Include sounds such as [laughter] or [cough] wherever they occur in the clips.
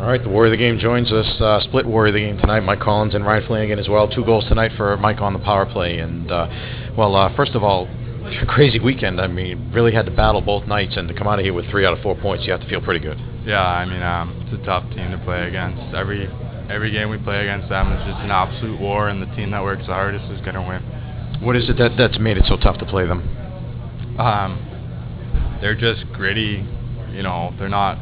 All right, the warrior of the game joins us. Uh, split warrior of the game tonight. Mike Collins and Ryan Flanagan as well. Two goals tonight for Mike on the power play. And uh, well, uh, first of all, [laughs] crazy weekend. I mean, really had to battle both nights, and to come out of here with three out of four points, you have to feel pretty good. Yeah, I mean, um, it's a tough team to play against. Every every game we play against them is just an absolute war, and the team that works the hardest is going to win. What is it that that's made it so tough to play them? Um, they're just gritty. You know, they're not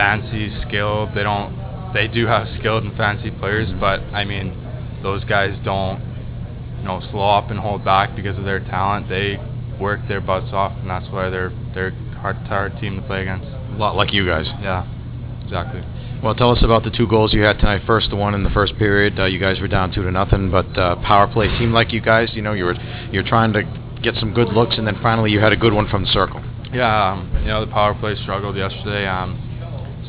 fancy, skilled. They don't. They do have skilled and fancy players, but I mean, those guys don't, you know, slow up and hold back because of their talent. They work their butts off, and that's why they're they're hard, hard team to play against. A lot like you guys. Yeah, exactly. Well, tell us about the two goals you had tonight. First, the one in the first period. Uh, you guys were down two to nothing, but uh, power play seemed like you guys. You know, you were you're trying to get some good looks, and then finally you had a good one from the circle. Yeah, um, you know the power play struggled yesterday. Um,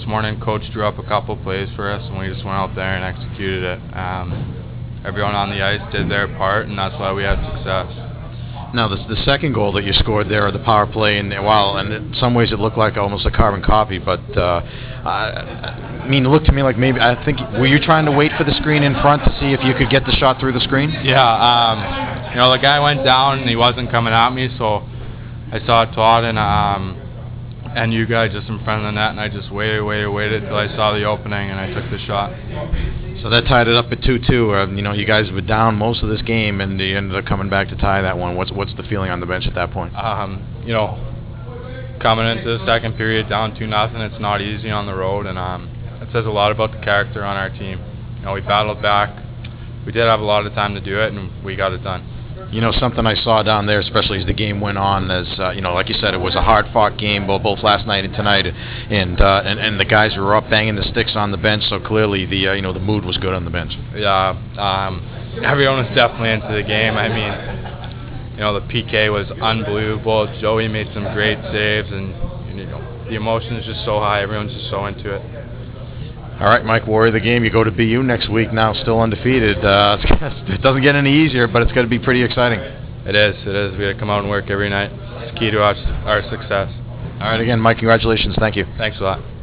this morning, coach drew up a couple plays for us, and we just went out there and executed it. Um, everyone on the ice did their part, and that's why we had success. Now, the, the second goal that you scored there, on the power play, and while and in some ways it looked like almost a carbon copy, but uh, I, I mean, it looked to me like maybe I think were you trying to wait for the screen in front to see if you could get the shot through the screen? Yeah, um, you know the guy went down and he wasn't coming at me, so I saw Todd and um, and you guys just in front of the net, and I just waited, waited, waited till I saw the opening, and I took the shot. So that tied it up at two-two. Uh, you know, you guys were down most of this game, and you ended up coming back to tie that one. What's what's the feeling on the bench at that point? um, you know, coming into the second period down two nothing, it's not easy on the road, and um, it says a lot about the character on our team. You know, we battled back. We did have a lot of time to do it, and we got it done. You know, something I saw down there, especially as the game went on, as uh, you know, like you said, it was a hard-fought game, both, last night and tonight, and, uh, and and the guys were up banging the sticks on the bench, so clearly the uh, you know the mood was good on the bench. Yeah, um, everyone was definitely into the game. I mean, you know, the PK was unbelievable. Joey made some great saves, and you know, the emotion is just so high. Everyone's just so into it. All right, Mike Warrior, the game. You go to BU next week. Now still undefeated. Uh, [laughs] it doesn't get any easier, but it's going to be pretty exciting. It is. It is. We got to come out and work every night. It's key to our, our success. All right, again, Mike. Congratulations. Thank you. Thanks a lot.